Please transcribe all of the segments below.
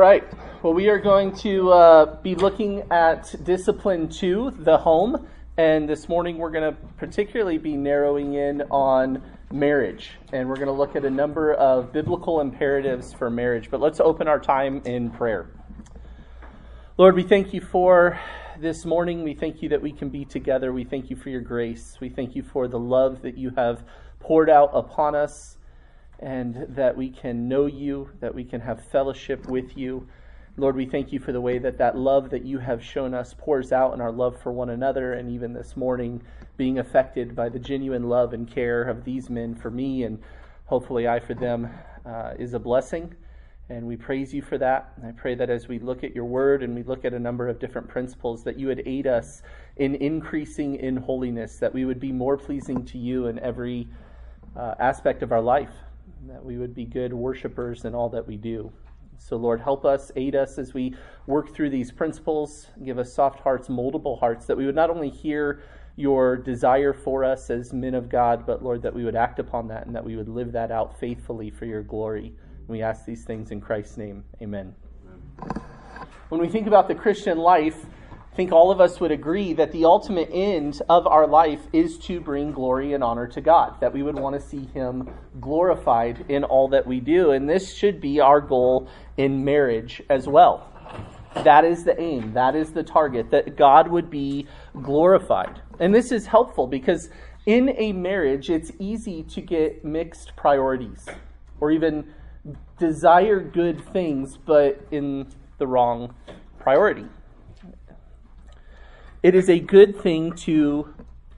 right. Well, we are going to uh, be looking at discipline two, the home. And this morning we're going to particularly be narrowing in on marriage. And we're going to look at a number of biblical imperatives for marriage. But let's open our time in prayer. Lord, we thank you for this morning. We thank you that we can be together. We thank you for your grace. We thank you for the love that you have poured out upon us and that we can know you, that we can have fellowship with you. Lord, we thank you for the way that that love that you have shown us pours out in our love for one another, and even this morning, being affected by the genuine love and care of these men for me, and hopefully I for them, uh, is a blessing. And we praise you for that. And I pray that as we look at your word and we look at a number of different principles, that you would aid us in increasing in holiness, that we would be more pleasing to you in every uh, aspect of our life that we would be good worshipers in all that we do. So, Lord, help us, aid us as we work through these principles. Give us soft hearts, moldable hearts, that we would not only hear your desire for us as men of God, but, Lord, that we would act upon that and that we would live that out faithfully for your glory. We ask these things in Christ's name. Amen. Amen. When we think about the Christian life, think all of us would agree that the ultimate end of our life is to bring glory and honor to God, that we would want to see Him glorified in all that we do. And this should be our goal in marriage as well. That is the aim, that is the target, that God would be glorified. And this is helpful because in a marriage, it's easy to get mixed priorities or even desire good things, but in the wrong priority. It is a good thing to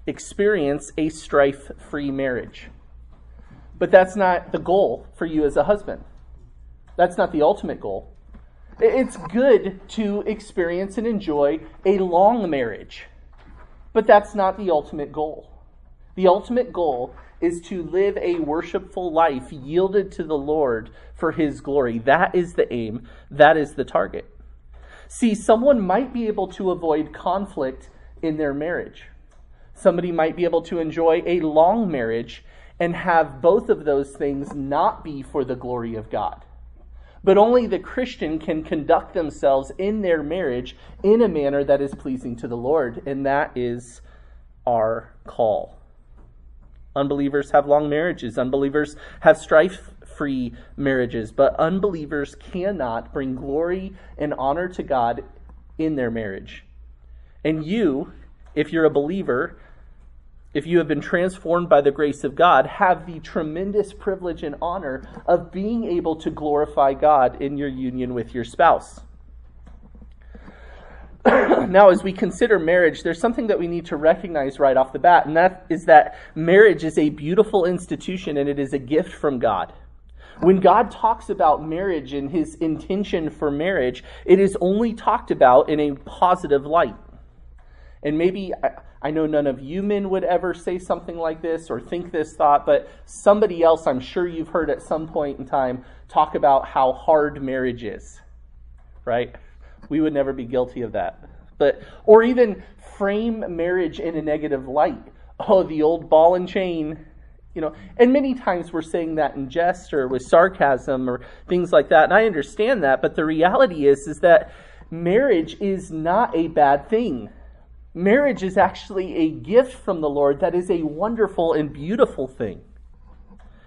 experience a strife free marriage. But that's not the goal for you as a husband. That's not the ultimate goal. It's good to experience and enjoy a long marriage, but that's not the ultimate goal. The ultimate goal is to live a worshipful life yielded to the Lord for His glory. That is the aim, that is the target. See, someone might be able to avoid conflict in their marriage. Somebody might be able to enjoy a long marriage and have both of those things not be for the glory of God. But only the Christian can conduct themselves in their marriage in a manner that is pleasing to the Lord, and that is our call. Unbelievers have long marriages. Unbelievers have strife marriages, but unbelievers cannot bring glory and honor to God in their marriage. And you, if you're a believer, if you have been transformed by the grace of God, have the tremendous privilege and honor of being able to glorify God in your union with your spouse. now, as we consider marriage, there's something that we need to recognize right off the bat, and that is that marriage is a beautiful institution and it is a gift from God. When God talks about marriage and his intention for marriage, it is only talked about in a positive light. And maybe, I know none of you men would ever say something like this or think this thought, but somebody else I'm sure you've heard at some point in time talk about how hard marriage is, right? We would never be guilty of that. But, or even frame marriage in a negative light. Oh, the old ball and chain you know and many times we're saying that in jest or with sarcasm or things like that and i understand that but the reality is is that marriage is not a bad thing. Marriage is actually a gift from the lord that is a wonderful and beautiful thing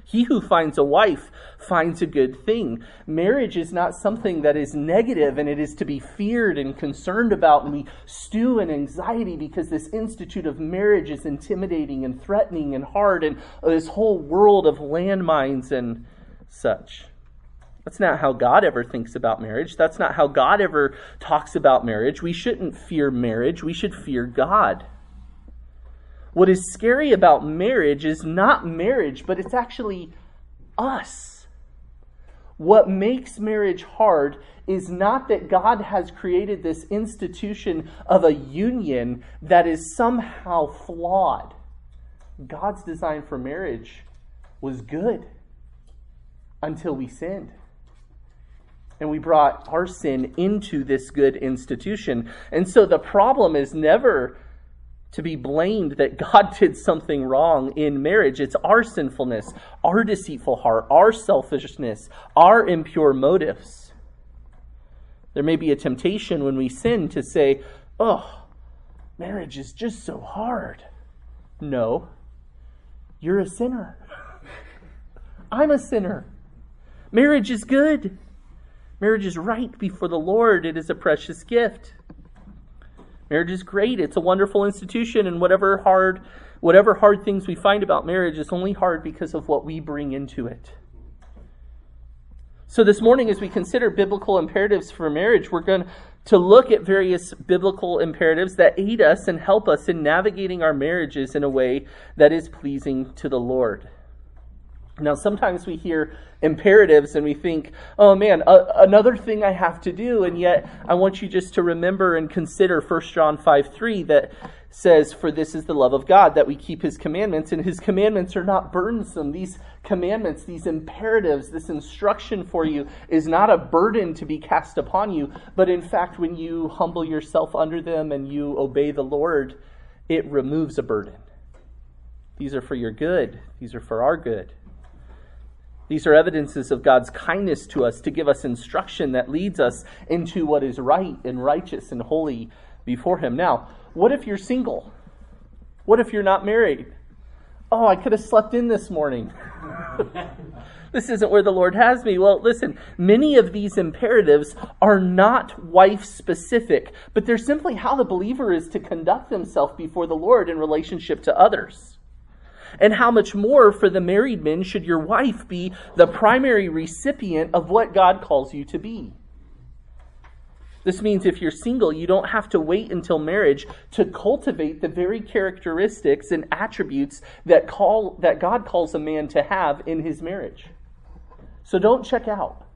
he who finds a wife finds a good thing. Marriage is not something that is negative and it is to be feared and concerned about, and we stew in anxiety because this institute of marriage is intimidating and threatening and hard, and uh, this whole world of landmines and such. That's not how God ever thinks about marriage. That's not how God ever talks about marriage. We shouldn't fear marriage, we should fear God. What is scary about marriage is not marriage, but it's actually us. What makes marriage hard is not that God has created this institution of a union that is somehow flawed. God's design for marriage was good until we sinned. And we brought our sin into this good institution. And so the problem is never to be blamed that God did something wrong in marriage. It's our sinfulness, our deceitful heart, our selfishness, our impure motives. There may be a temptation when we sin to say, oh, marriage is just so hard. No, you're a sinner. I'm a sinner. Marriage is good. Marriage is right before the Lord. It is a precious gift. Marriage is great. It's a wonderful institution, and whatever hard, whatever hard things we find about marriage, it's only hard because of what we bring into it. So this morning, as we consider biblical imperatives for marriage, we're going to look at various biblical imperatives that aid us and help us in navigating our marriages in a way that is pleasing to the Lord. Now, sometimes we hear imperatives and we think, oh man, a- another thing I have to do. And yet, I want you just to remember and consider 1 John 5 3 that says, For this is the love of God, that we keep his commandments. And his commandments are not burdensome. These commandments, these imperatives, this instruction for you is not a burden to be cast upon you. But in fact, when you humble yourself under them and you obey the Lord, it removes a burden. These are for your good, these are for our good. These are evidences of God's kindness to us to give us instruction that leads us into what is right and righteous and holy before Him. Now, what if you're single? What if you're not married? Oh, I could have slept in this morning. this isn't where the Lord has me. Well, listen, many of these imperatives are not wife specific, but they're simply how the believer is to conduct himself before the Lord in relationship to others. And how much more for the married men should your wife be the primary recipient of what God calls you to be? This means if you're single, you don't have to wait until marriage to cultivate the very characteristics and attributes that call that God calls a man to have in his marriage. So don't check out.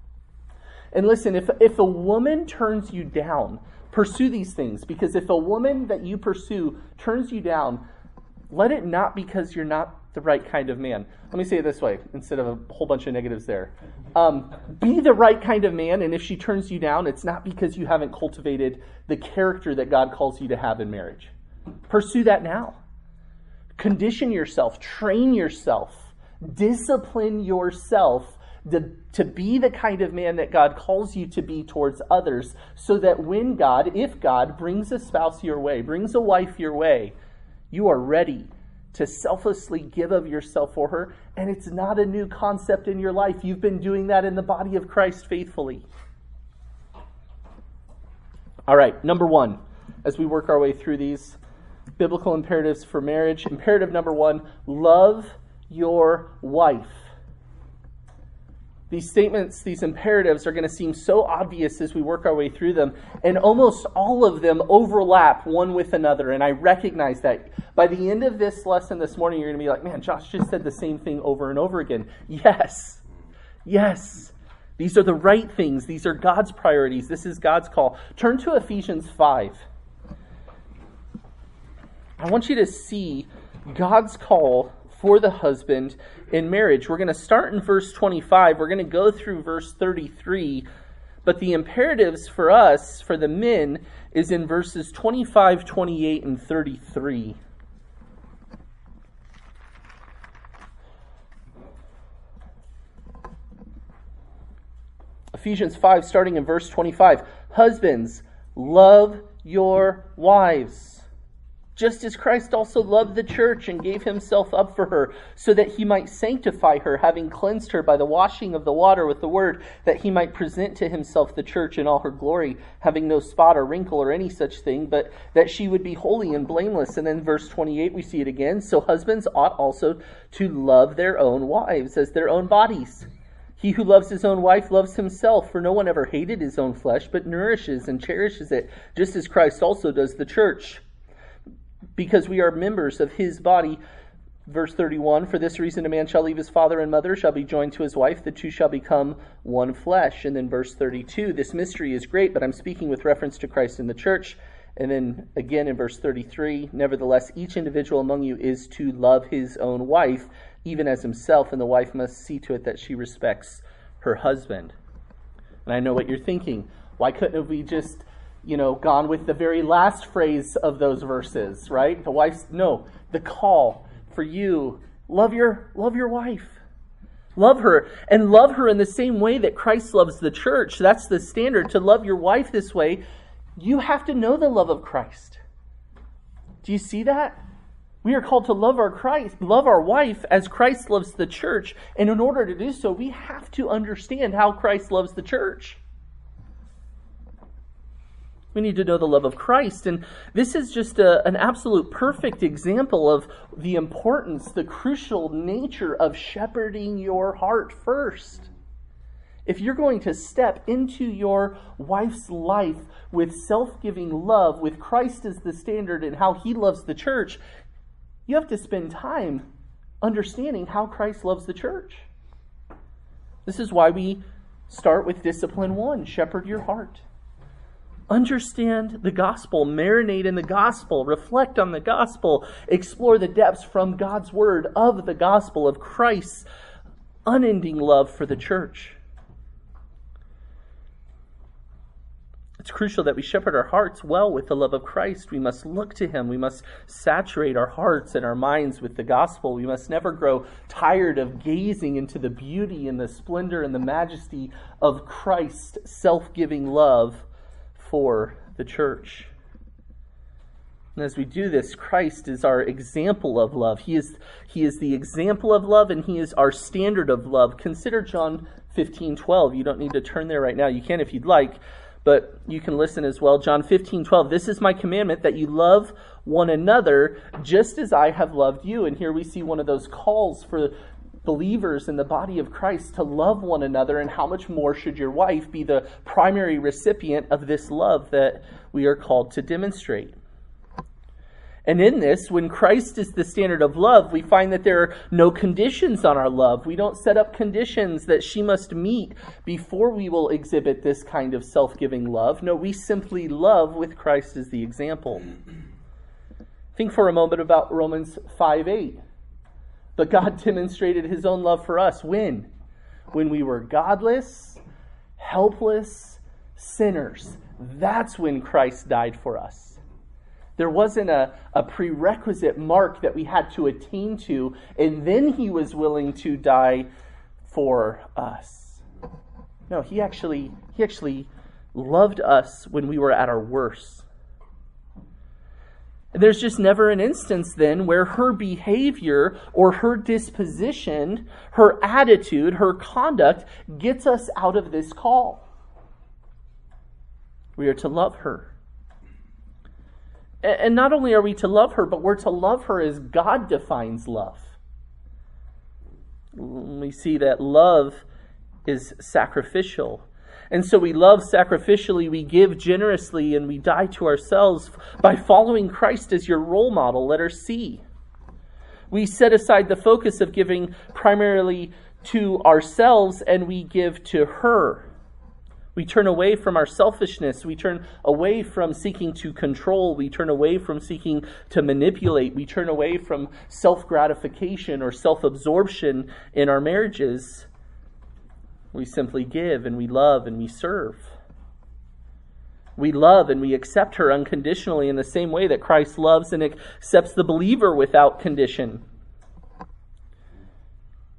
And listen, if if a woman turns you down, pursue these things because if a woman that you pursue turns you down, let it not because you're not the right kind of man. Let me say it this way instead of a whole bunch of negatives there. Um, be the right kind of man, and if she turns you down, it's not because you haven't cultivated the character that God calls you to have in marriage. Pursue that now. Condition yourself, train yourself, discipline yourself to, to be the kind of man that God calls you to be towards others, so that when God, if God brings a spouse your way, brings a wife your way, you are ready to selflessly give of yourself for her. And it's not a new concept in your life. You've been doing that in the body of Christ faithfully. All right, number one, as we work our way through these biblical imperatives for marriage, imperative number one love your wife. These statements, these imperatives are going to seem so obvious as we work our way through them, and almost all of them overlap one with another. And I recognize that. By the end of this lesson this morning, you're going to be like, man, Josh just said the same thing over and over again. Yes. Yes. These are the right things. These are God's priorities. This is God's call. Turn to Ephesians 5. I want you to see God's call for the husband in marriage. We're going to start in verse 25. We're going to go through verse 33. But the imperatives for us, for the men, is in verses 25, 28, and 33. Ephesians 5, starting in verse 25. Husbands, love your wives just as Christ also loved the church and gave himself up for her, so that he might sanctify her, having cleansed her by the washing of the water with the word, that he might present to himself the church in all her glory, having no spot or wrinkle or any such thing, but that she would be holy and blameless. And then verse 28, we see it again. So husbands ought also to love their own wives as their own bodies. He who loves his own wife loves himself, for no one ever hated his own flesh, but nourishes and cherishes it, just as Christ also does the church because we are members of his body. Verse 31 For this reason, a man shall leave his father and mother, shall be joined to his wife, the two shall become one flesh. And then verse 32 This mystery is great, but I'm speaking with reference to Christ and the church. And then again in verse 33 Nevertheless, each individual among you is to love his own wife, even as himself, and the wife must see to it that she respects her husband. And I know what you're thinking. Why couldn't we just you know, gone with the very last phrase of those verses, right? The wife's no, the call for you, love your love your wife. Love her and love her in the same way that Christ loves the church. That's the standard. To love your wife this way, you have to know the love of Christ. Do you see that? We are called to love our Christ, love our wife as Christ loves the church, and in order to do so, we have to understand how Christ loves the church. We need to know the love of Christ. And this is just a, an absolute perfect example of the importance, the crucial nature of shepherding your heart first. If you're going to step into your wife's life with self giving love, with Christ as the standard and how he loves the church, you have to spend time understanding how Christ loves the church. This is why we start with discipline one shepherd your heart. Understand the gospel, marinate in the gospel, reflect on the gospel, explore the depths from God's word of the gospel of Christ's unending love for the church. It's crucial that we shepherd our hearts well with the love of Christ. We must look to Him. We must saturate our hearts and our minds with the gospel. We must never grow tired of gazing into the beauty and the splendor and the majesty of Christ's self giving love for the church. And as we do this, Christ is our example of love. He is, he is the example of love and he is our standard of love. Consider John 15 12. You don't need to turn there right now. You can if you'd like, but you can listen as well. John 15 12. This is my commandment that you love one another just as I have loved you. And here we see one of those calls for believers in the body of Christ to love one another, and how much more should your wife be the primary recipient of this love that we are called to demonstrate? And in this, when Christ is the standard of love, we find that there are no conditions on our love. We don't set up conditions that she must meet before we will exhibit this kind of self giving love. No, we simply love with Christ as the example. Think for a moment about Romans 5 8. But God demonstrated his own love for us when? When we were godless, helpless, sinners. That's when Christ died for us. There wasn't a, a prerequisite mark that we had to attain to, and then he was willing to die for us. No, he actually he actually loved us when we were at our worst. There's just never an instance then where her behavior or her disposition, her attitude, her conduct gets us out of this call. We are to love her. And not only are we to love her, but we're to love her as God defines love. We see that love is sacrificial. And so we love sacrificially, we give generously, and we die to ourselves by following Christ as your role model. Let her see. We set aside the focus of giving primarily to ourselves and we give to her. We turn away from our selfishness. We turn away from seeking to control. We turn away from seeking to manipulate. We turn away from self gratification or self absorption in our marriages. We simply give and we love and we serve. We love and we accept her unconditionally in the same way that Christ loves and accepts the believer without condition.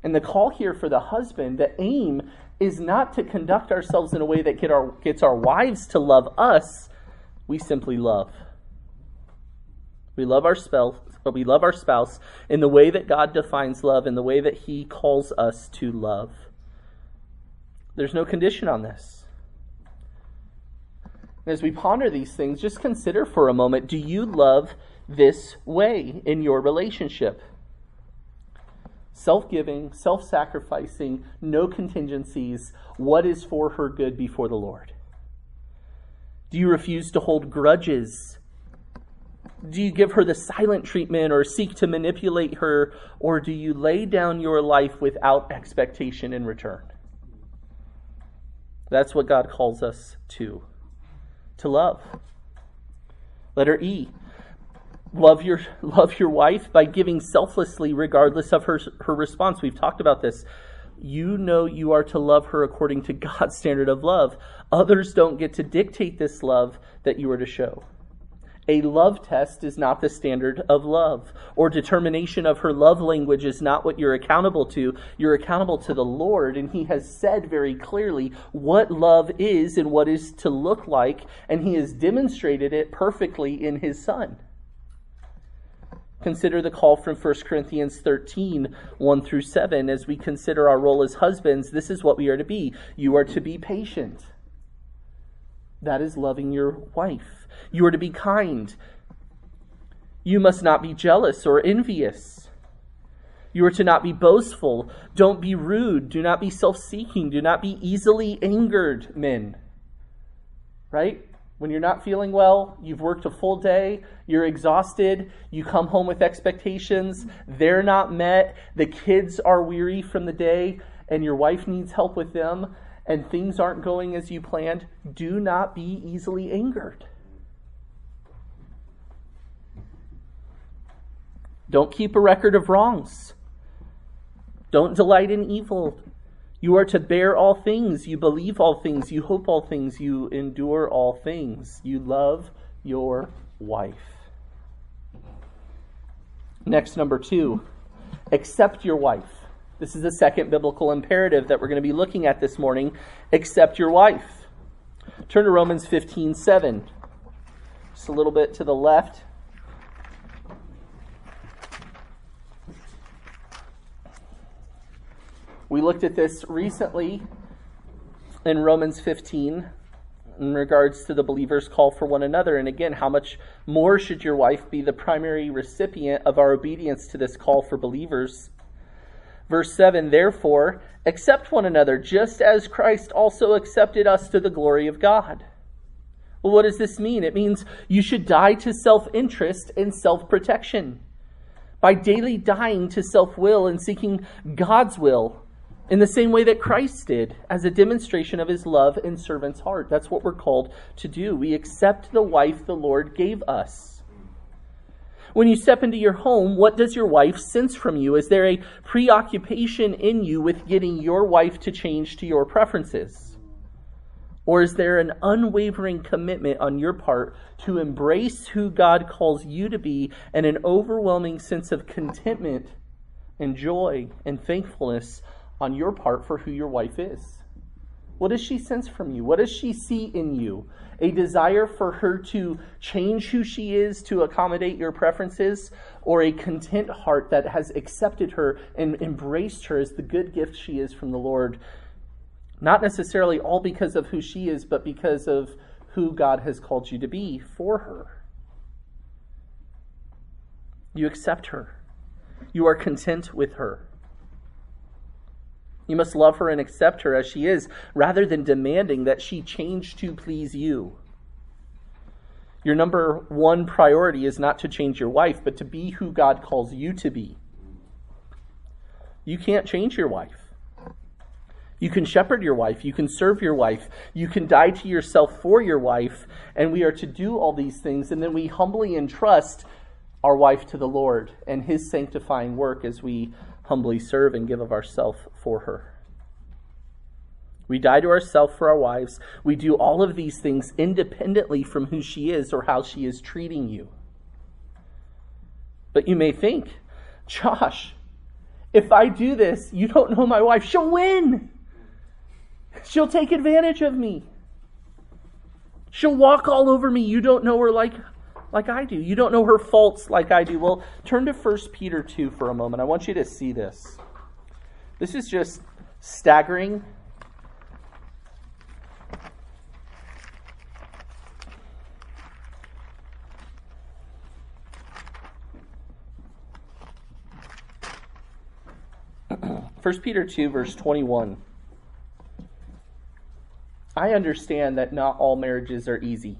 And the call here for the husband, the aim is not to conduct ourselves in a way that get our, gets our wives to love us. We simply love. We love our spouse, but we love our spouse in the way that God defines love, in the way that He calls us to love. There's no condition on this. As we ponder these things, just consider for a moment do you love this way in your relationship? Self giving, self sacrificing, no contingencies. What is for her good before the Lord? Do you refuse to hold grudges? Do you give her the silent treatment or seek to manipulate her? Or do you lay down your life without expectation in return? That's what God calls us to to love. Letter E. Love your love your wife by giving selflessly regardless of her her response. We've talked about this. You know you are to love her according to God's standard of love. Others don't get to dictate this love that you are to show. A love test is not the standard of love, or determination of her love language is not what you're accountable to. You're accountable to the Lord, and He has said very clearly what love is and what is to look like, and He has demonstrated it perfectly in His Son. Consider the call from 1 Corinthians 13, 1 through 7. As we consider our role as husbands, this is what we are to be. You are to be patient. That is loving your wife. You are to be kind. You must not be jealous or envious. You are to not be boastful. Don't be rude. Do not be self seeking. Do not be easily angered, men. Right? When you're not feeling well, you've worked a full day, you're exhausted, you come home with expectations, they're not met, the kids are weary from the day, and your wife needs help with them, and things aren't going as you planned, do not be easily angered. Don't keep a record of wrongs. Don't delight in evil. You are to bear all things. You believe all things. You hope all things. You endure all things. You love your wife. Next, number two, accept your wife. This is the second biblical imperative that we're going to be looking at this morning. Accept your wife. Turn to Romans 15 7. Just a little bit to the left. We looked at this recently in Romans 15 in regards to the believer's call for one another. And again, how much more should your wife be the primary recipient of our obedience to this call for believers? Verse 7 Therefore, accept one another, just as Christ also accepted us to the glory of God. Well, what does this mean? It means you should die to self interest and self protection. By daily dying to self will and seeking God's will, in the same way that Christ did, as a demonstration of his love and servant's heart. That's what we're called to do. We accept the wife the Lord gave us. When you step into your home, what does your wife sense from you? Is there a preoccupation in you with getting your wife to change to your preferences? Or is there an unwavering commitment on your part to embrace who God calls you to be and an overwhelming sense of contentment and joy and thankfulness on your part for who your wife is. What does she sense from you? What does she see in you? A desire for her to change who she is to accommodate your preferences, or a content heart that has accepted her and embraced her as the good gift she is from the Lord? Not necessarily all because of who she is, but because of who God has called you to be for her. You accept her, you are content with her. You must love her and accept her as she is, rather than demanding that she change to please you. Your number one priority is not to change your wife, but to be who God calls you to be. You can't change your wife. You can shepherd your wife. You can serve your wife. You can die to yourself for your wife. And we are to do all these things. And then we humbly entrust our wife to the Lord and his sanctifying work as we humbly serve and give of ourselves for her. We die to ourselves for our wives. We do all of these things independently from who she is or how she is treating you. But you may think, Josh, if I do this, you don't know my wife, she'll win. She'll take advantage of me. She'll walk all over me. You don't know her like like I do. You don't know her faults like I do. Well, turn to 1 Peter 2 for a moment. I want you to see this. This is just staggering. First Peter 2 verse 21. I understand that not all marriages are easy.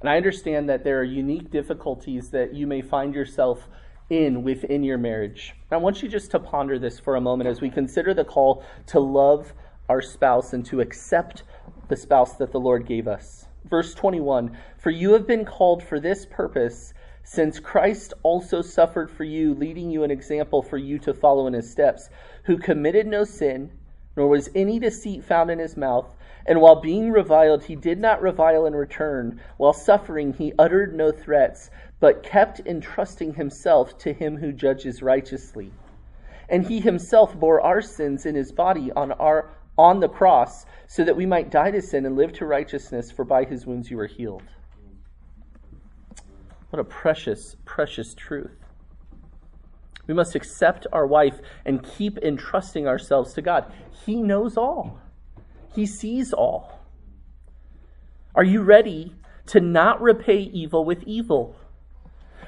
And I understand that there are unique difficulties that you may find yourself in within your marriage. I want you just to ponder this for a moment as we consider the call to love our spouse and to accept the spouse that the Lord gave us. Verse 21 For you have been called for this purpose, since Christ also suffered for you, leading you an example for you to follow in his steps, who committed no sin, nor was any deceit found in his mouth And while being reviled, he did not revile in return. While suffering, he uttered no threats, but kept entrusting himself to him who judges righteously. And he himself bore our sins in his body on our on the cross, so that we might die to sin and live to righteousness, for by his wounds you were healed. What a precious, precious truth. We must accept our wife and keep entrusting ourselves to God. He knows all. He sees all. Are you ready to not repay evil with evil?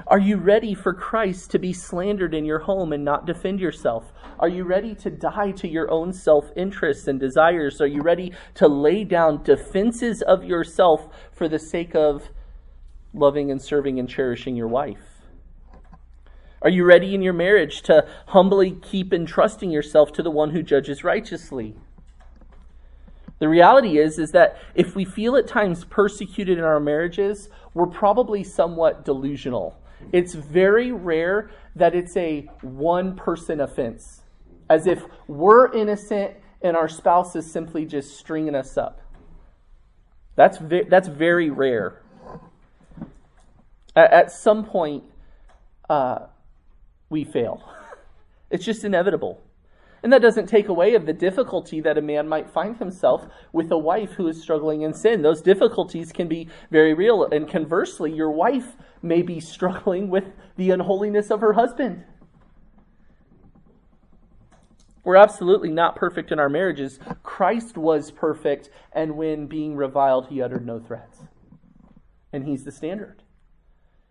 Are you ready for Christ to be slandered in your home and not defend yourself? Are you ready to die to your own self interests and desires? Are you ready to lay down defenses of yourself for the sake of loving and serving and cherishing your wife? Are you ready in your marriage to humbly keep entrusting yourself to the one who judges righteously? The reality is is that if we feel at times persecuted in our marriages, we're probably somewhat delusional. It's very rare that it's a one person offense, as if we're innocent and our spouse is simply just stringing us up. That's ve- that's very rare. At, at some point, uh, we fail. It's just inevitable. And that doesn't take away of the difficulty that a man might find himself with a wife who is struggling in sin. Those difficulties can be very real. And conversely, your wife may be struggling with the unholiness of her husband. We're absolutely not perfect in our marriages. Christ was perfect, and when being reviled, he uttered no threats. And he's the standard.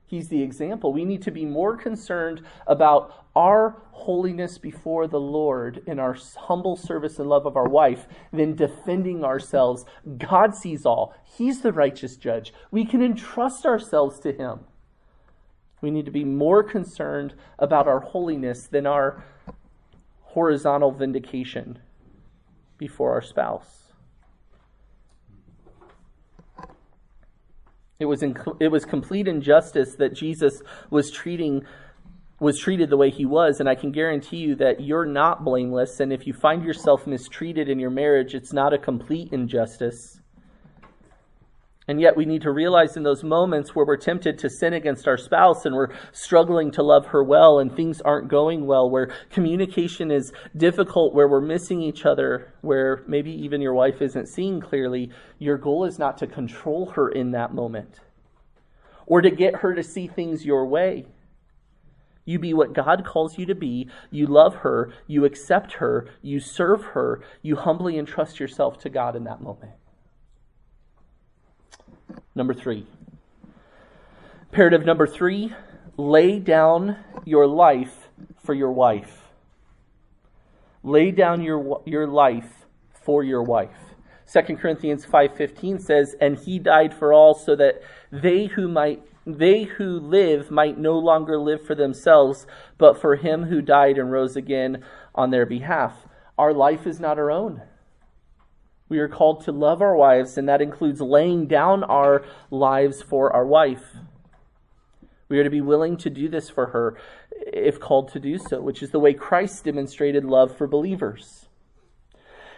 He's the example. We need to be more concerned about our holiness before the Lord in our humble service and love of our wife than defending ourselves. God sees all, He's the righteous judge. We can entrust ourselves to Him. We need to be more concerned about our holiness than our horizontal vindication before our spouse. It was, in, it was complete injustice that Jesus was treating was treated the way he was and I can guarantee you that you're not blameless and if you find yourself mistreated in your marriage it's not a complete injustice. And yet, we need to realize in those moments where we're tempted to sin against our spouse and we're struggling to love her well and things aren't going well, where communication is difficult, where we're missing each other, where maybe even your wife isn't seeing clearly, your goal is not to control her in that moment or to get her to see things your way. You be what God calls you to be. You love her. You accept her. You serve her. You humbly entrust yourself to God in that moment. Number three. Imperative number three lay down your life for your wife. Lay down your, your life for your wife. 2 Corinthians 5:15 says, "And he died for all so that they who might they who live might no longer live for themselves, but for him who died and rose again on their behalf." Our life is not our own. We are called to love our wives, and that includes laying down our lives for our wife. We are to be willing to do this for her if called to do so, which is the way Christ demonstrated love for believers.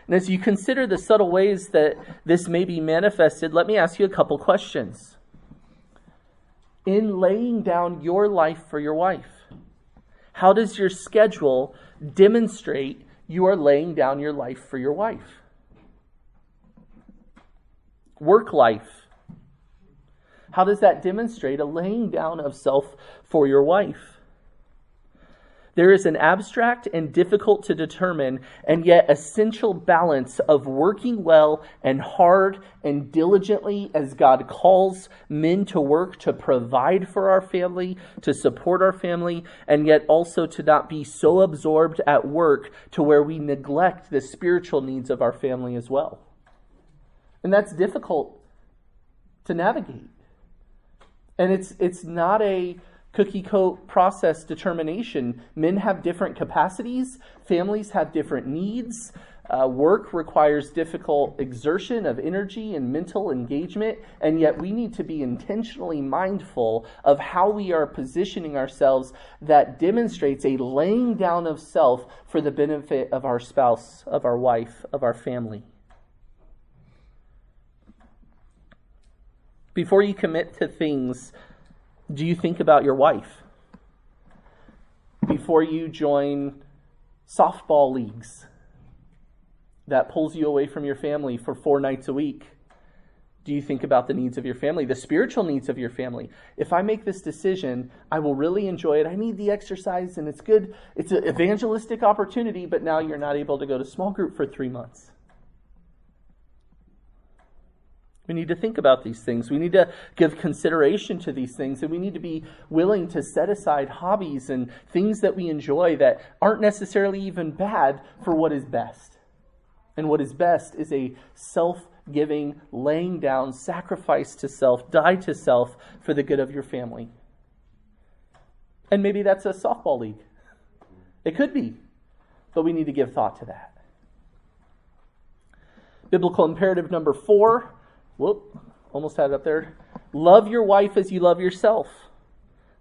And as you consider the subtle ways that this may be manifested, let me ask you a couple questions. In laying down your life for your wife, how does your schedule demonstrate you are laying down your life for your wife? Work life. How does that demonstrate a laying down of self for your wife? There is an abstract and difficult to determine and yet essential balance of working well and hard and diligently as God calls men to work to provide for our family, to support our family, and yet also to not be so absorbed at work to where we neglect the spiritual needs of our family as well. And that's difficult to navigate. And it's, it's not a cookie coat process determination. Men have different capacities, families have different needs. Uh, work requires difficult exertion of energy and mental engagement, and yet we need to be intentionally mindful of how we are positioning ourselves that demonstrates a laying down of self for the benefit of our spouse, of our wife, of our family. Before you commit to things, do you think about your wife? Before you join softball leagues that pulls you away from your family for four nights a week, do you think about the needs of your family, the spiritual needs of your family? If I make this decision, I will really enjoy it. I need the exercise and it's good. It's an evangelistic opportunity, but now you're not able to go to small group for three months. We need to think about these things. We need to give consideration to these things, and we need to be willing to set aside hobbies and things that we enjoy that aren't necessarily even bad for what is best. And what is best is a self giving, laying down, sacrifice to self, die to self for the good of your family. And maybe that's a softball league. It could be, but we need to give thought to that. Biblical imperative number four Whoop, almost had it up there. Love your wife as you love yourself.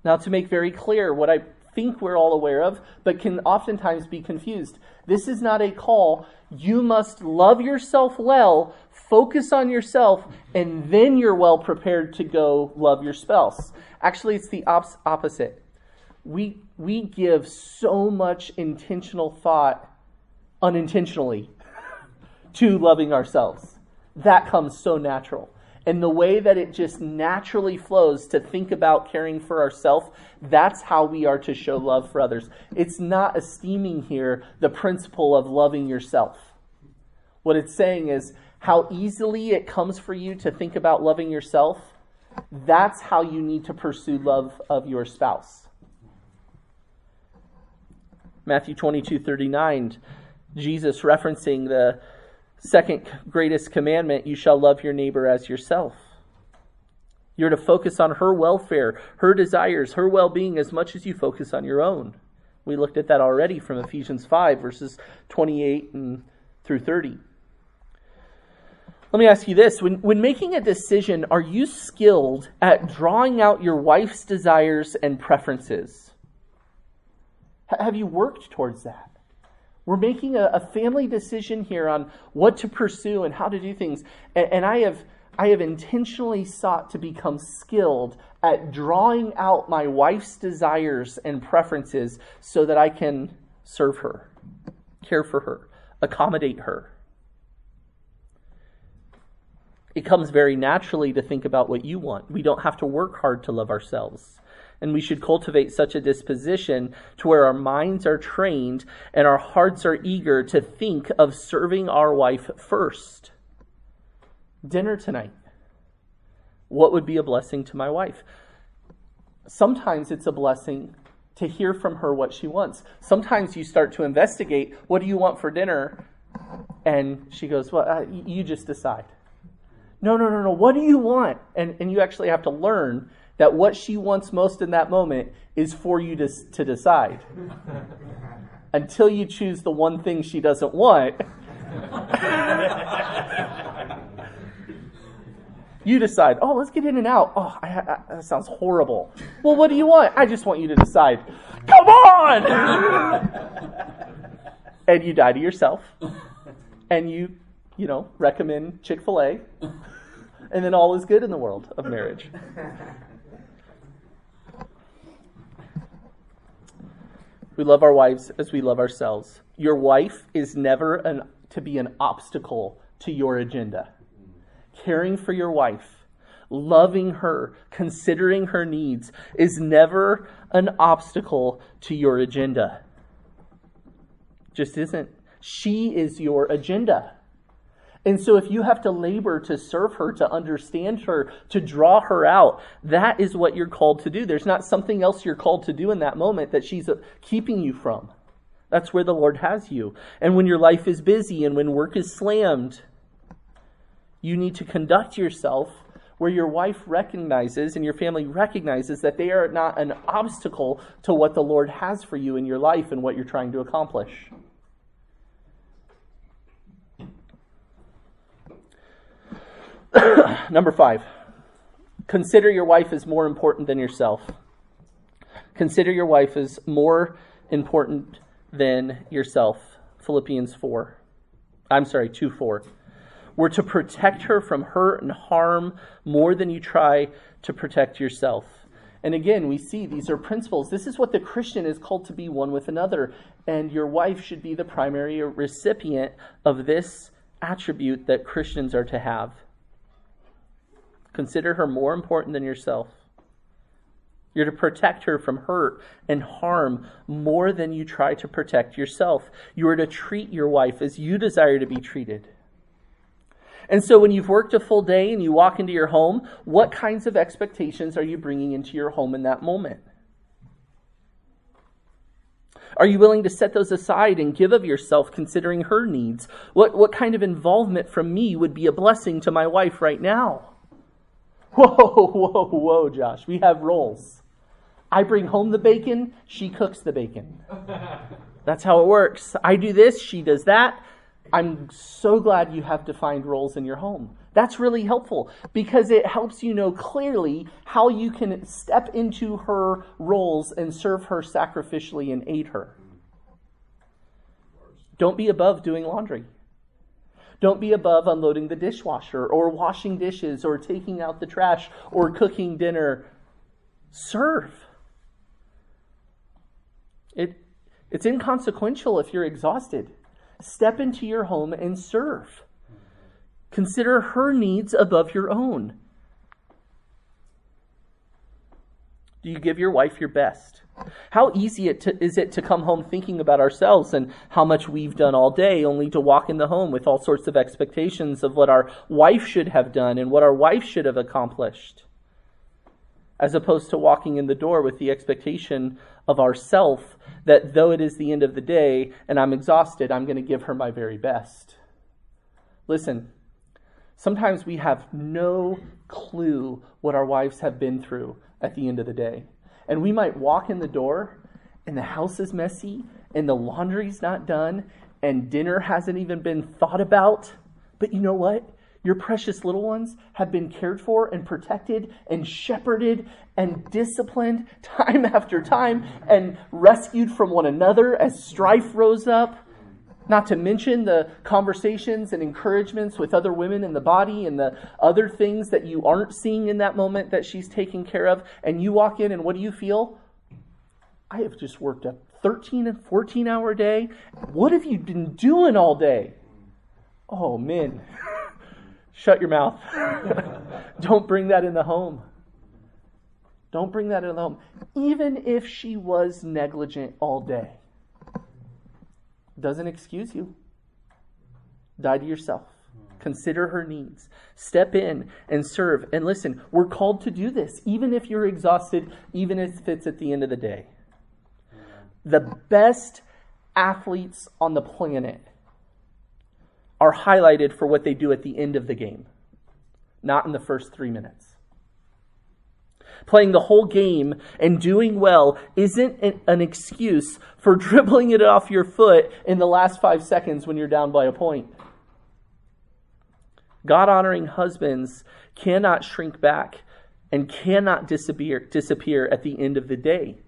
Now, to make very clear what I think we're all aware of, but can oftentimes be confused. This is not a call. You must love yourself well, focus on yourself, and then you're well prepared to go love your spouse. Actually, it's the op- opposite. We, we give so much intentional thought unintentionally to loving ourselves that comes so natural. And the way that it just naturally flows to think about caring for ourselves, that's how we are to show love for others. It's not esteeming here the principle of loving yourself. What it's saying is how easily it comes for you to think about loving yourself. That's how you need to pursue love of your spouse. Matthew 22 39, Jesus referencing the Second greatest commandment you shall love your neighbor as yourself. You're to focus on her welfare, her desires, her well being as much as you focus on your own. We looked at that already from Ephesians 5, verses 28 and through 30. Let me ask you this when, when making a decision, are you skilled at drawing out your wife's desires and preferences? H- have you worked towards that? We're making a, a, family decision here on what to pursue and how to do things. And, and I have I have intentionally sought to become skilled at drawing out my wife's desires and preferences so that I can serve her, care for her, accommodate her. It comes very naturally to think about what you want. We don't have to work hard to love ourselves and we should cultivate such a disposition to where our minds are trained and our hearts are eager to think of serving our wife first. Dinner tonight. What would be a blessing to my wife? Sometimes it's a blessing to hear from her what she wants. Sometimes you start to investigate what do you want for dinner? And she goes, Well, uh, you just decide. No, no, no, no. What do you want? And, and you actually have to learn that what she wants most in that moment is for you to, to decide. Until you choose the one thing she doesn't want. you decide, oh, let's get In-N-Out. Oh, I, I, that sounds horrible. Well, what do you want? I just want you to decide. Come on! and you die to yourself. And you, you know, recommend Chick fil A. And then all is good in the world of marriage. We love our wives as we love ourselves. Your wife is never an, to be an obstacle to your agenda. Caring for your wife, loving her, considering her needs is never an obstacle to your agenda. Just isn't. She is your agenda. And so, if you have to labor to serve her, to understand her, to draw her out, that is what you're called to do. There's not something else you're called to do in that moment that she's uh, keeping you from. That's where the Lord has you. And when your life is busy and when work is slammed, you need to conduct yourself where your wife recognizes and your family recognizes that they are not an obstacle to what the Lord has for you in your life and what you're trying to accomplish. Number five, consider your wife as more important than yourself. Consider your wife as more important than yourself. Philippians 4. I'm sorry, 2 4. We're to protect her from hurt and harm more than you try to protect yourself. And again, we see these are principles. This is what the Christian is called to be one with another. And your wife should be the primary recipient of this attribute that Christians are to have. Consider her more important than yourself. You're to protect her from hurt and harm more than you try to protect yourself. You are to treat your wife as you desire to be treated. And so when you've worked a full day and you walk into your home, what kinds of expectations are you bringing into your home in that moment? Are you willing to set those aside and give of yourself considering her needs? What, what kind of involvement from me would be a blessing to my wife right now? Whoa, whoa, whoa, Josh. We have roles. I bring home the bacon, she cooks the bacon. That's how it works. I do this, she does that. I'm so glad you have defined roles in your home. That's really helpful because it helps you know clearly how you can step into her roles and serve her sacrificially and aid her. Don't be above doing laundry. Don't be above unloading the dishwasher or washing dishes or taking out the trash or cooking dinner. Serve. It, it's inconsequential if you're exhausted. Step into your home and serve. Consider her needs above your own. Do you give your wife your best? How easy it to, is it to come home thinking about ourselves and how much we've done all day, only to walk in the home with all sorts of expectations of what our wife should have done and what our wife should have accomplished? As opposed to walking in the door with the expectation of ourself that though it is the end of the day and I'm exhausted, I'm going to give her my very best. Listen, sometimes we have no clue what our wives have been through at the end of the day. And we might walk in the door and the house is messy and the laundry's not done and dinner hasn't even been thought about. But you know what? Your precious little ones have been cared for and protected and shepherded and disciplined time after time and rescued from one another as strife rose up. Not to mention the conversations and encouragements with other women in the body and the other things that you aren't seeing in that moment that she's taking care of. And you walk in, and what do you feel? I have just worked a 13 and 14 hour day. What have you been doing all day? Oh, men, shut your mouth. Don't bring that in the home. Don't bring that in the home. Even if she was negligent all day doesn't excuse you. Die to yourself. Consider her needs. Step in and serve. And listen, we're called to do this, even if you're exhausted, even if it's at the end of the day. The best athletes on the planet are highlighted for what they do at the end of the game, not in the first three minutes playing the whole game and doing well isn't an, excuse for dribbling it off your foot in the last five seconds when you're down by a point. God honoring husbands cannot shrink back and cannot disappear, disappear at the end of the day.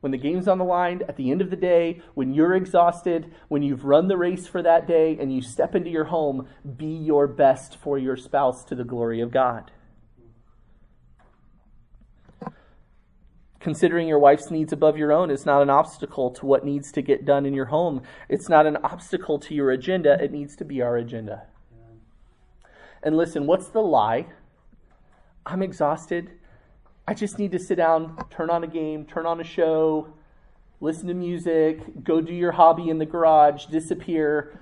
When the game's on the line, at the end of the day, when you're exhausted, when you've run the race for that day, and you step into your home, be your best for your spouse to the glory of God. Considering your wife's needs above your own is not an obstacle to what needs to get done in your home. It's not an obstacle to your agenda. It needs to be our agenda. And listen, what's the lie? I'm exhausted. I just need to sit down, turn on a game, turn on a show, listen to music, go do your hobby in the garage, disappear.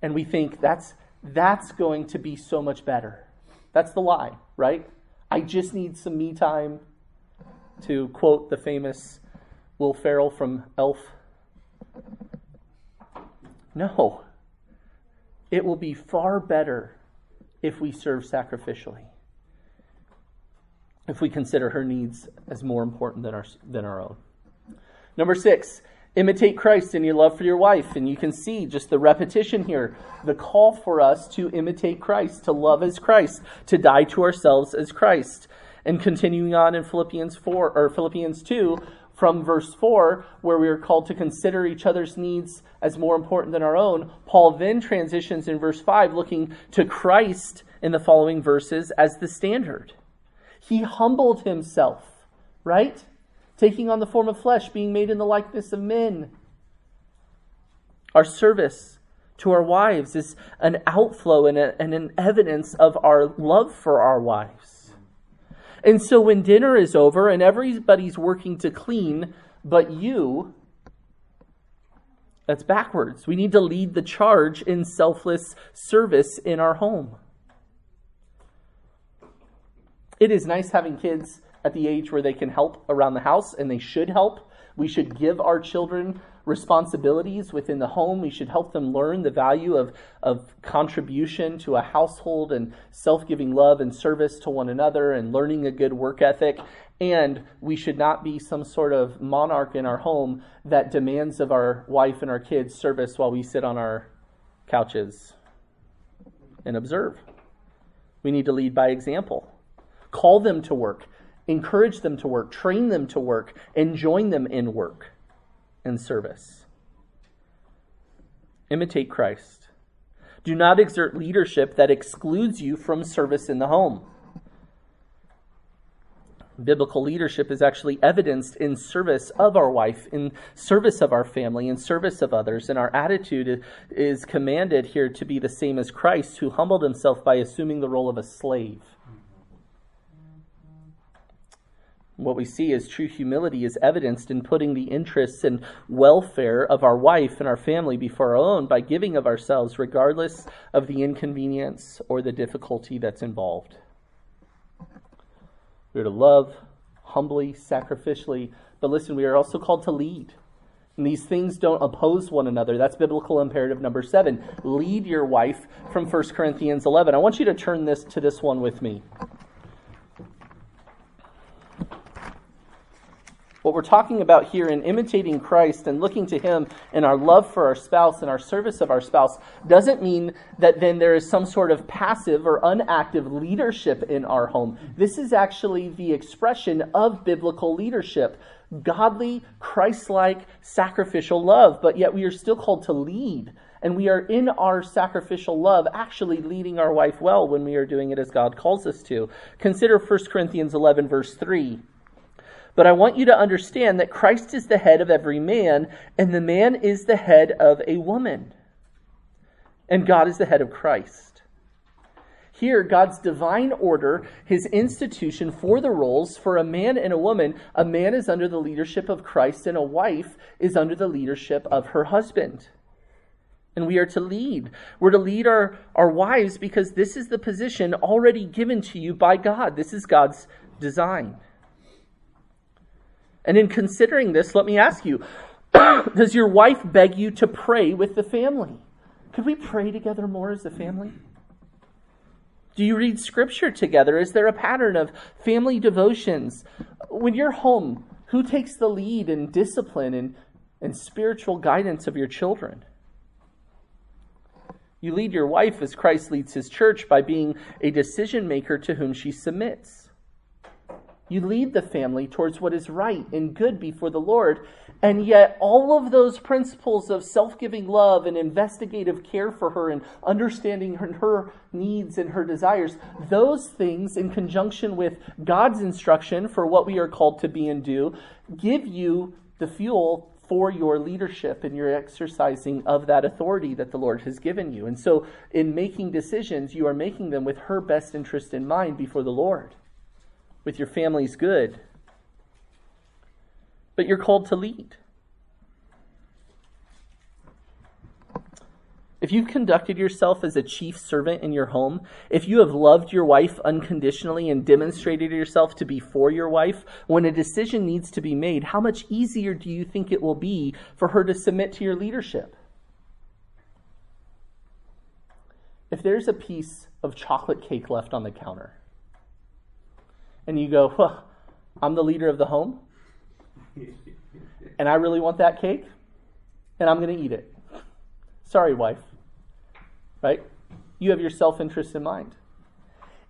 And we think that's that's going to be so much better. That's the lie, right? I just need some me time to quote the famous Will Ferrell from Elf? No. It will be far better if we serve sacrificially. If we consider her needs as more important than our, than our own. Number six, imitate Christ in your love for your wife. And you can see just the repetition here the call for us to imitate Christ, to love as Christ, to die to ourselves as Christ. And continuing on in Philippians 4 or Philippians 2, From verse 4, where we are called to consider each other's needs as more important than our own, Paul then transitions in verse 5, looking to Christ in the following verses as the standard. He humbled himself, right? Taking on the form of flesh, being made in the likeness of men. Our service to our wives is an outflow and, a, and an evidence of our love for our wives. And so when dinner is over and everybody's working to clean, but you, that's backwards. We need to lead the charge in selfless service in our home. It is nice having kids at the age where they can help around the house, and they should help. We should give our children responsibilities within the home. We should help them learn the value of, of contribution to a household and self giving love and service to one another and learning a good work ethic. And we should not be some sort of monarch in our home that demands of our wife and our kids service while we sit on our couches and observe. We need to lead by example. Call them to work, encourage them to work, train them to work, and join them in work and service. Imitate Christ. Do not exert leadership that excludes you from service in the home. Biblical leadership is actually evidenced in service of our wife, in service of our family, in service of others. And our attitude is commanded here to be the same as Christ, who humbled himself by assuming the role of a slave. What we see as true humility is evidenced in putting the interests and welfare of our wife and our family before our own by giving of ourselves, regardless of the inconvenience or the difficulty that's involved. We are to love humbly, sacrificially, but listen, we are also called to lead. And these things don't oppose one another. That's biblical imperative number seven. Lead your wife from 1 Corinthians 11. I want you to turn this to this one with me. What we're talking about here in imitating Christ and looking to Him in our love for our spouse and our service of our spouse doesn't mean that then there is some sort of passive or unactive leadership in our home. This is actually the expression of biblical leadership godly, Christ like, sacrificial love, but yet we are still called to lead. And we are in our sacrificial love actually leading our wife well when we are doing it as God calls us to. Consider 1 Corinthians 11, verse 3. But I want you to understand that Christ is the head of every man, and the man is the head of a woman. And God is the head of Christ. Here, God's divine order, his institution for the roles for a man and a woman, a man is under the leadership of Christ, and a wife is under the leadership of her husband. And we are to lead. We're to lead our, our wives because this is the position already given to you by God. This is God's design. And in considering this, let me ask you Does your wife beg you to pray with the family? Could we pray together more as a family? Do you read scripture together? Is there a pattern of family devotions? When you're home, who takes the lead in discipline and, and spiritual guidance of your children? You lead your wife as Christ leads his church by being a decision maker to whom she submits. You lead the family towards what is right and good before the Lord. And yet, all of those principles of self giving love and investigative care for her and understanding her, her, needs and her desires, those things, in conjunction with God's instruction for what we are called to be and do, give you the fuel for your leadership and your exercising of that authority that the Lord has given you. And so, in making decisions, you are making them with her best interest in mind before the Lord with your family's good. But you're called to lead. If you've conducted yourself as a chief servant in your home, if you have loved your wife unconditionally and demonstrated yourself to be for your wife, when a decision needs to be made, how much easier do you think it will be for her to submit to your leadership? If there's a piece of chocolate cake left on the counter, and you go, well, I'm the leader of the home, and I really want that cake, and I'm going to eat it. Sorry, wife. Right? You have your self interest in mind.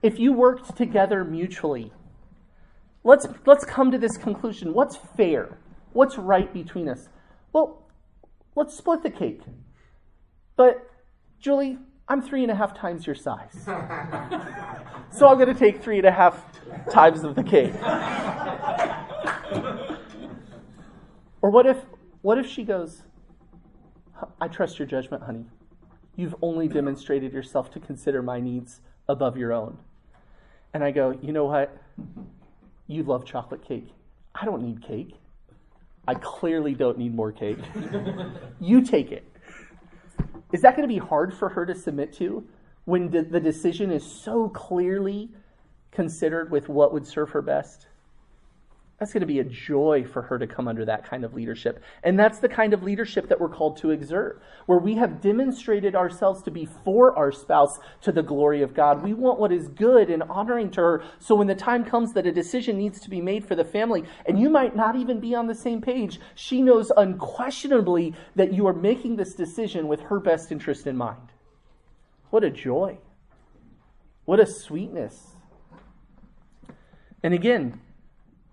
If you worked together mutually, let's, let's come to this conclusion. What's fair? What's right between us? Well, let's split the cake. But, Julie, I'm three and a half times your size. so I'm going to take three and a half times of the cake. or what if, what if she goes, I trust your judgment, honey. You've only demonstrated yourself to consider my needs above your own. And I go, you know what? You love chocolate cake. I don't need cake. I clearly don't need more cake. you take it. Is that going to be hard for her to submit to when the decision is so clearly considered with what would serve her best? That's going to be a joy for her to come under that kind of leadership. And that's the kind of leadership that we're called to exert, where we have demonstrated ourselves to be for our spouse to the glory of God. We want what is good and honoring to her. So when the time comes that a decision needs to be made for the family, and you might not even be on the same page, she knows unquestionably that you are making this decision with her best interest in mind. What a joy. What a sweetness. And again,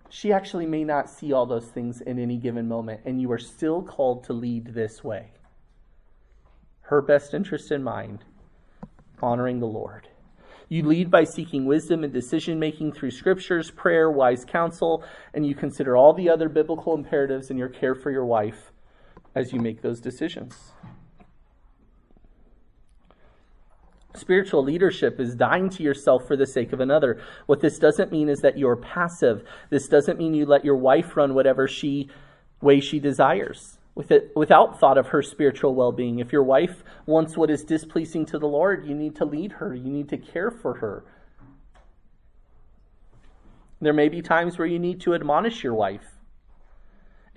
she actually may not see all those things in any given moment, and you are still called to lead this way. Her best interest in mind, honoring the Lord. You lead by seeking wisdom and decision making through scriptures, prayer, wise counsel, and you consider all the other biblical imperatives in your care for your wife as you make those decisions. Spiritual leadership is dying to yourself for the sake of another. What this doesn't mean is that you're passive. This doesn't mean you let your wife run whatever she way she desires with it, without thought of her spiritual well-being. If your wife wants what is displeasing to the Lord, you need to lead her. You need to care for her. There may be times where you need to admonish your wife.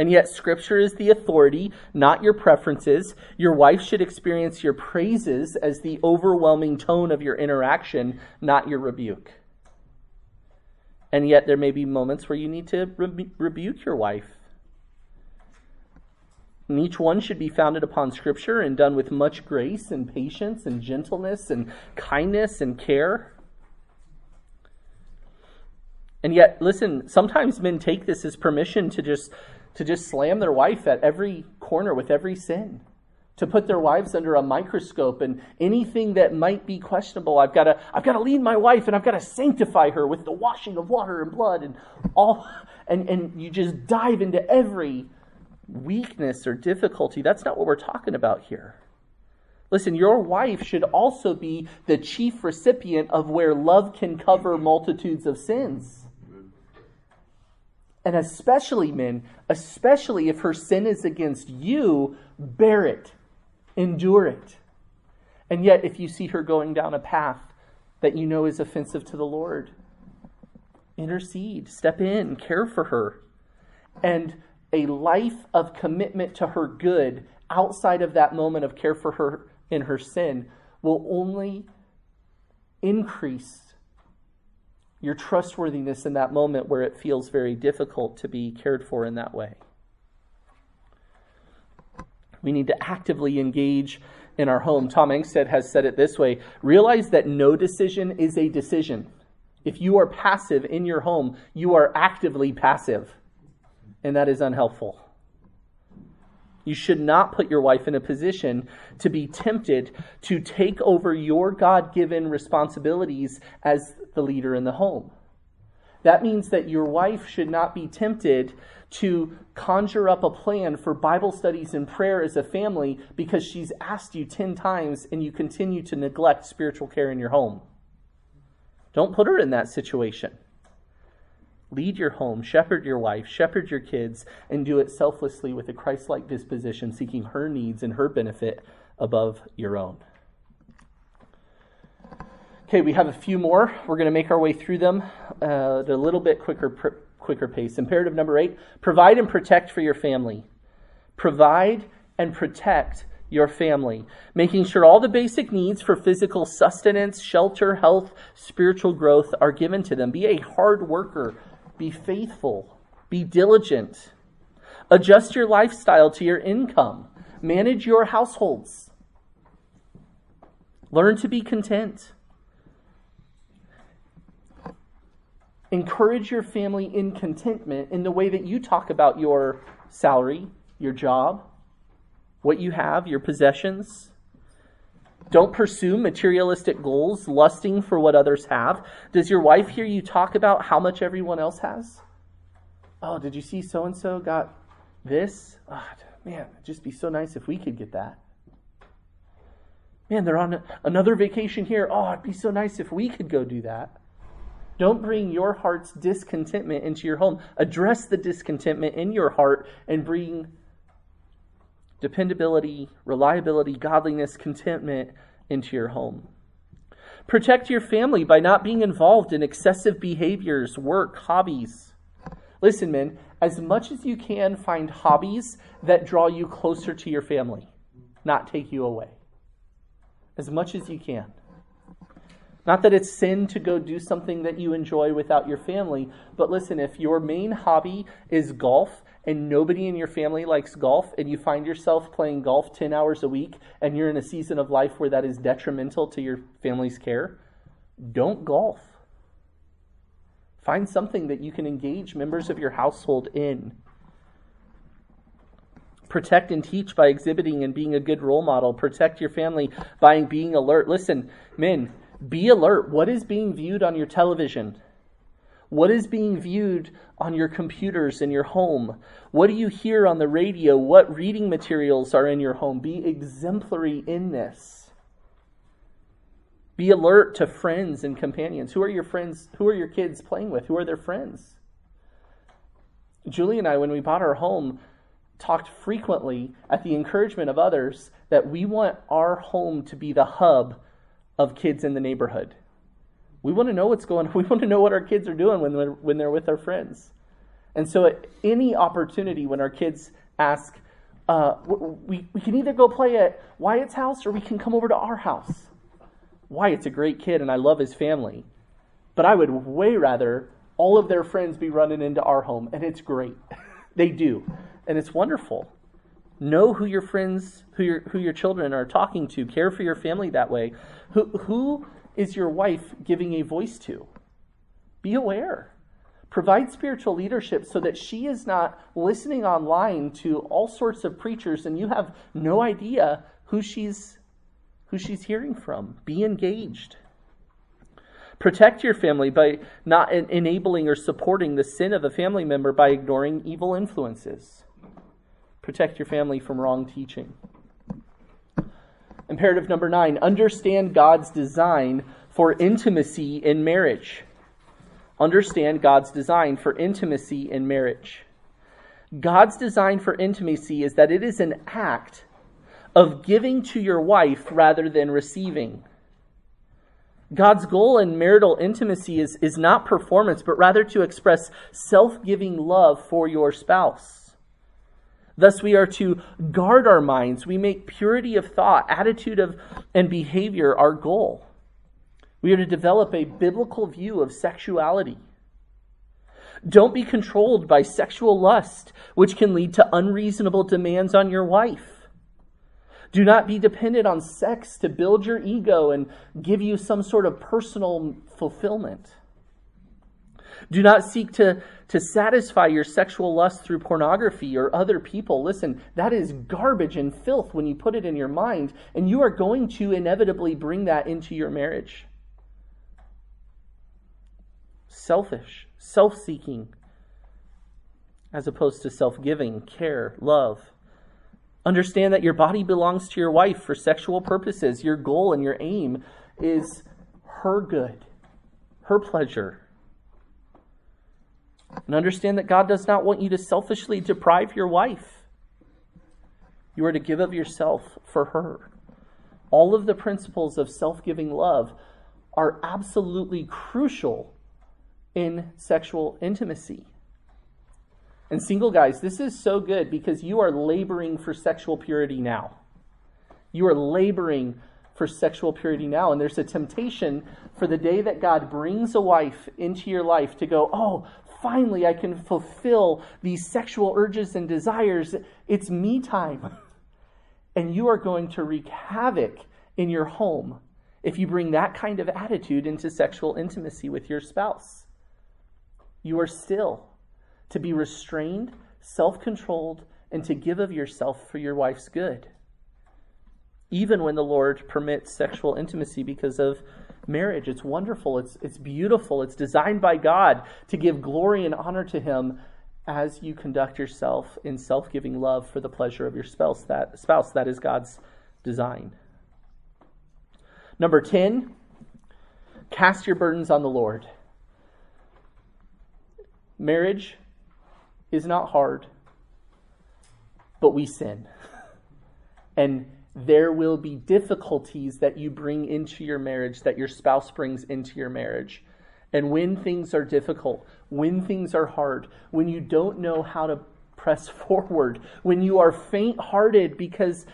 And yet, Scripture is the authority, not your preferences. Your wife should experience your praises as the overwhelming tone of your interaction, not your rebuke. And yet, there may be moments where you need to rebu- rebuke your wife. And each one should be founded upon Scripture and done with much grace and patience and gentleness and kindness and care. And yet, listen, sometimes men take this as permission to just to just slam their wife at every corner with every sin, to put their wives under a microscope and anything that might be questionable. I've got to, I've got to lead my wife and I've got to sanctify her with the washing of water and blood and all, and, and you just dive into every weakness or difficulty. That's not what we're talking about here. Listen, your wife should also be the chief recipient of where love can cover multitudes of sins. And especially, men, especially if her sin is against you, bear it, endure it. And yet, if you see her going down a path that you know is offensive to the Lord, intercede, step in, care for her. And a life of commitment to her good outside of that moment of care for her in her sin will only increase your trustworthiness in that moment where it feels very difficult to be cared for in that way. We need to actively engage in our home. Tom Engstead has said it this way realize that no decision is a decision. If you are passive in your home, you are actively passive, and that is unhelpful. You should not put your wife in a position to be tempted to take over your God given responsibilities as the leader in the home. That means that your wife should not be tempted to conjure up a plan for Bible studies and prayer as a family because she's asked you 10 times and you continue to neglect spiritual care in your home. Don't put her in that situation. Lead your home, shepherd your wife, shepherd your kids, and do it selflessly with a Christ like disposition, seeking her needs and her benefit above your own. Okay, we have a few more. We're going to make our way through them uh, at a little bit quicker, pr- quicker pace. Imperative number eight provide and protect for your family. Provide and protect your family, making sure all the basic needs for physical sustenance, shelter, health, spiritual growth are given to them. Be a hard worker be faithful. Be diligent. Adjust your lifestyle to your income. Manage your households. Learn to be content. Encourage your family in contentment in the way that you talk about your salary, your job, what you have, your possessions. Don't pursue materialistic goals, lusting for what others have. Does your wife hear you talk about how much everyone else has? Oh, did you see so and so got this? Oh, man, it'd just be so nice if we could get that. Man, they're on another vacation here. Oh, it'd be so nice if we could go do that. Don't bring your heart's discontentment into your home. Address the discontentment in your heart and bring dependability, reliability, godliness, contentment into your home. Protect your family by not being involved in excessive behaviors, work, hobbies. Listen, men, as much as you can, find hobbies that draw you closer to your family, not take you away. As much as you can. Not that it's sin to go do something that you enjoy without your family, but listen, if your main hobby is golf and nobody in your family likes golf and you find yourself playing golf 10 hours a week and you're in a season of life where that is detrimental to your family's care, don't golf. Find something that you can engage members of your household in. Protect and teach by exhibiting and being a good role model. Protect your family by being alert. Listen, men, be alert. What is being viewed on your television? What is being viewed on your computers in your home? What do you hear on the radio? What reading materials are in your home? Be exemplary in this. Be alert to friends and companions. Who are your friends? Who are your kids playing with? Who are their friends? Julie and I, when we bought our home, talked frequently at the encouragement of others that we want our home to be the hub of kids in the neighborhood. We want to know what's going on. We want to know what our kids are doing when they're, when they're with their friends. And so, any opportunity when our kids ask, uh, we, we can either go play at Wyatt's house or we can come over to our house. Wyatt's a great kid and I love his family. But I would way rather all of their friends be running into our home, and it's great. they do. And it's wonderful. Know who your friends, who your, who your children are talking to. Care for your family that way. Who, who is your wife giving a voice to? Be aware. Provide spiritual leadership so that she is not listening online to all sorts of preachers and you have no idea who she's who she's hearing from. Be engaged. Protect your family by not enabling or supporting the sin of a family member by ignoring evil influences. Protect your family from wrong teaching. Imperative number nine understand God's design for intimacy in marriage. Understand God's design for intimacy in marriage. God's design for intimacy is that it is an act of giving to your wife rather than receiving. God's goal in marital intimacy is, is not performance, but rather to express self giving love for your spouse. Thus, we are to guard our minds. We make purity of thought, attitude of, and behavior our goal. We are to develop a biblical view of sexuality. Don't be controlled by sexual lust, which can lead to unreasonable demands on your wife. Do not be dependent on sex to build your ego and give you some sort of personal fulfillment. Do not seek to, to satisfy your sexual lust through pornography or other people. Listen, that is garbage and filth when you put it in your mind, and you are going to inevitably bring that into your marriage. Selfish, self seeking, as opposed to self giving, care, love. Understand that your body belongs to your wife for sexual purposes. Your goal and your aim is her good, her pleasure, and understand that God does not want you to selfishly deprive your wife. You are to give of yourself for her. All of the principles of self giving love are absolutely crucial in sexual intimacy. And single guys, this is so good because you are laboring for sexual purity now. You are laboring for sexual purity now. And there's a temptation for the day that God brings a wife into your life to go, oh, finally I can fulfill these sexual urges and desires. It's me time. And you are going to wreak havoc in your home if you bring that kind of attitude into sexual intimacy with your spouse. You are still to be restrained, self controlled, and to give of yourself for your wife's good. Even when the Lord permits sexual intimacy because of marriage, it's wonderful, it's, it's beautiful, it's designed by God to give glory and honor to Him as you conduct yourself in self giving love for the pleasure of your spouse. That, spouse. that is God's design. Number 10, cast your burdens on the Lord. Marriage is not hard, but we sin. And there will be difficulties that you bring into your marriage, that your spouse brings into your marriage. And when things are difficult, when things are hard, when you don't know how to press forward, when you are faint hearted because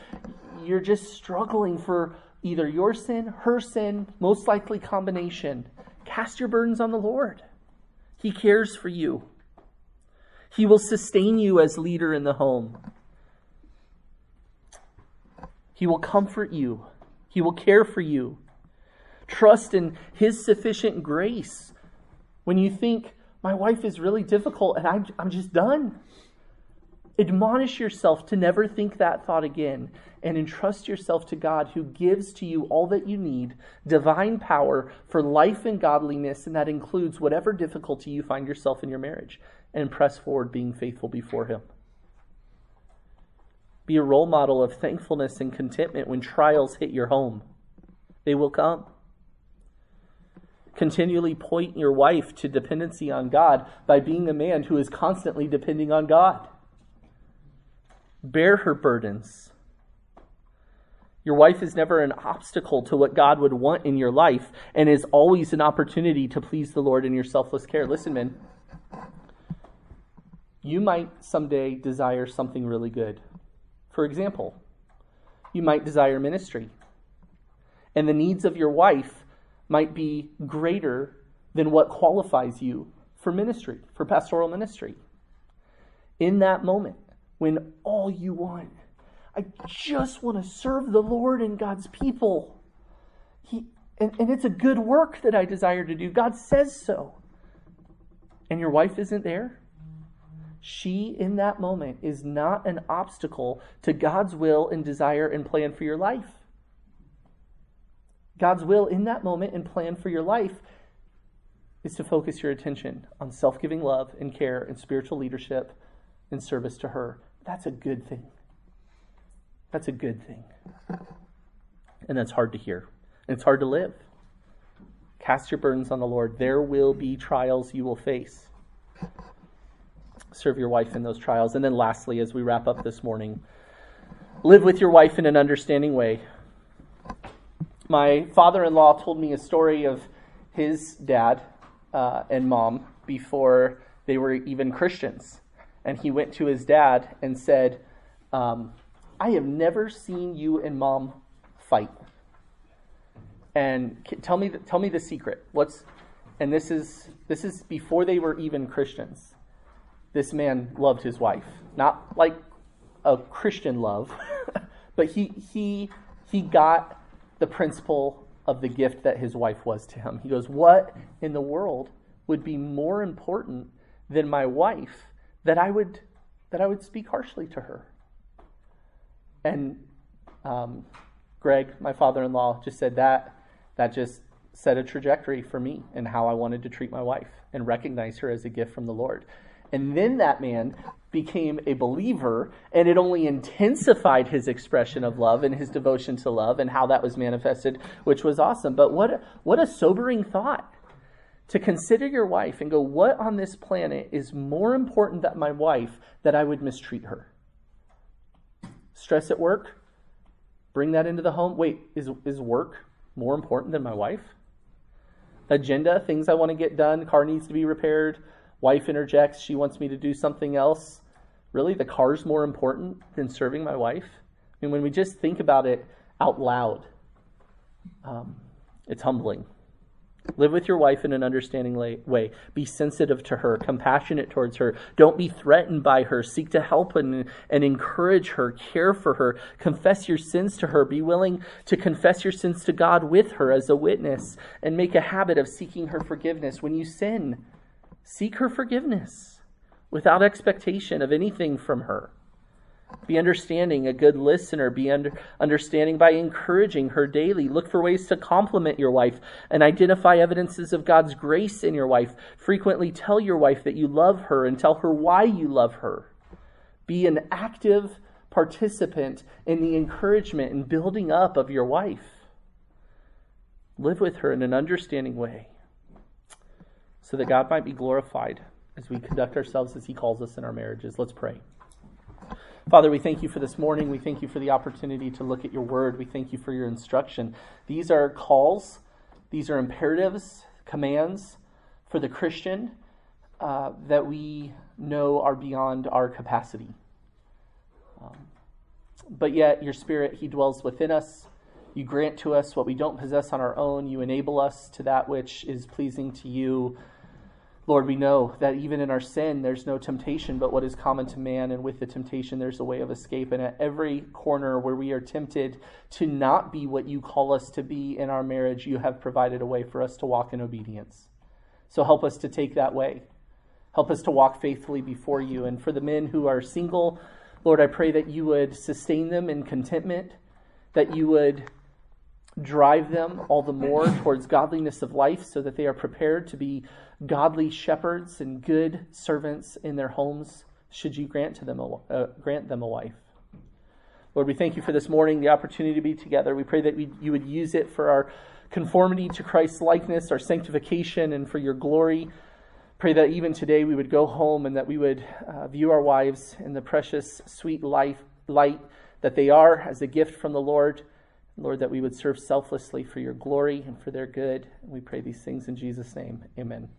you're just struggling for either your sin, her sin, most likely combination, cast your burdens on the Lord. He cares for you. He will sustain you as leader in the home. He will comfort you. He will care for you. Trust in His sufficient grace. When you think, my wife is really difficult and I'm, I'm just done, admonish yourself to never think that thought again and entrust yourself to God who gives to you all that you need, divine power for life and godliness, and that includes whatever difficulty you find yourself in your marriage, and press forward being faithful before Him. Be a role model of thankfulness and contentment when trials hit your home. They will come. Continually point your wife to dependency on God by being a man who is constantly depending on God. Bear her burdens your wife is never an obstacle to what God would want in your life and is always an opportunity to please the Lord in your selfless care. Listen, men, you might someday desire something really good. For example, you might desire ministry, and the needs of your wife might be greater than what qualifies you for ministry, for pastoral ministry. In that moment, when all you want I just want to serve the Lord and God's people. He, and, and it's a good work that I desire to do. God says so. And your wife isn't there? She, in that moment, is not an obstacle to God's will and desire and plan for your life. God's will in that moment and plan for your life is to focus your attention on self giving love and care and spiritual leadership and service to her. That's a good thing. That's a good thing. And that's hard to hear. And it's hard to live. Cast your burdens on the Lord. There will be trials you will face. Serve your wife in those trials. And then, lastly, as we wrap up this morning, live with your wife in an understanding way. My father in law told me a story of his dad uh, and mom before they were even Christians. And he went to his dad and said, um, I have never seen you and mom fight. And tell me, the, tell me the secret. What's, and this is this is before they were even Christians. This man loved his wife, not like a Christian love, but he he he got the principle of the gift that his wife was to him. He goes, "What in the world would be more important than my wife that I would that I would speak harshly to her?" And um, Greg, my father-in-law, just said that that just set a trajectory for me and how I wanted to treat my wife and recognize her as a gift from the Lord. And then that man became a believer, and it only intensified his expression of love and his devotion to love and how that was manifested, which was awesome. But what what a sobering thought to consider your wife and go, what on this planet is more important than my wife that I would mistreat her? Stress at work? Bring that into the home. Wait, is, is work more important than my wife? Agenda, things I want to get done, car needs to be repaired, wife interjects, she wants me to do something else. Really, the car's more important than serving my wife? I mean, when we just think about it out loud, um, it's humbling. Live with your wife in an understanding way. Be sensitive to her, compassionate towards her. Don't be threatened by her. Seek to help and, and encourage her, care for her. Confess your sins to her. Be willing to confess your sins to God with her as a witness and make a habit of seeking her forgiveness. When you sin, seek her forgiveness. without expectation of anything from her. Be understanding, a good listener. Be under, understanding by encouraging her daily. Look for ways to compliment your wife and identify evidences of God's grace in your wife. Frequently tell your wife that you love her and tell her why you love her. Be an active participant in the encouragement and building up of your wife. Live with her in an understanding way so that God might be glorified as we conduct ourselves as He calls us in our marriages. Let's pray. Father, we thank you for this morning. We thank you for the opportunity to look at your word. We thank you for your instruction. These are calls, these are imperatives, commands for the Christian uh, that we know are beyond our capacity. Um, but yet, your Spirit, He dwells within us. You grant to us what we don't possess on our own. You enable us to that which is pleasing to you Lord, we know that even in our sin, there's no temptation but what is common to man, and with the temptation, there's a way of escape. And at every corner where we are tempted to not be what you call us to be in our marriage, you have provided a way for us to walk in obedience. So help us to take that way. Help us to walk faithfully before you. And for the men who are single, Lord, I pray that you would sustain them in contentment, that you would drive them all the more towards godliness of life so that they are prepared to be godly shepherds and good servants in their homes should you grant to them a, uh, grant them a wife. Lord we thank you for this morning the opportunity to be together. We pray that we, you would use it for our conformity to christ's likeness our sanctification and for your glory. Pray that even today we would go home and that we would uh, view our wives in the precious sweet life light that they are as a gift from the lord Lord, that we would serve selflessly for your glory and for their good. We pray these things in Jesus' name. Amen.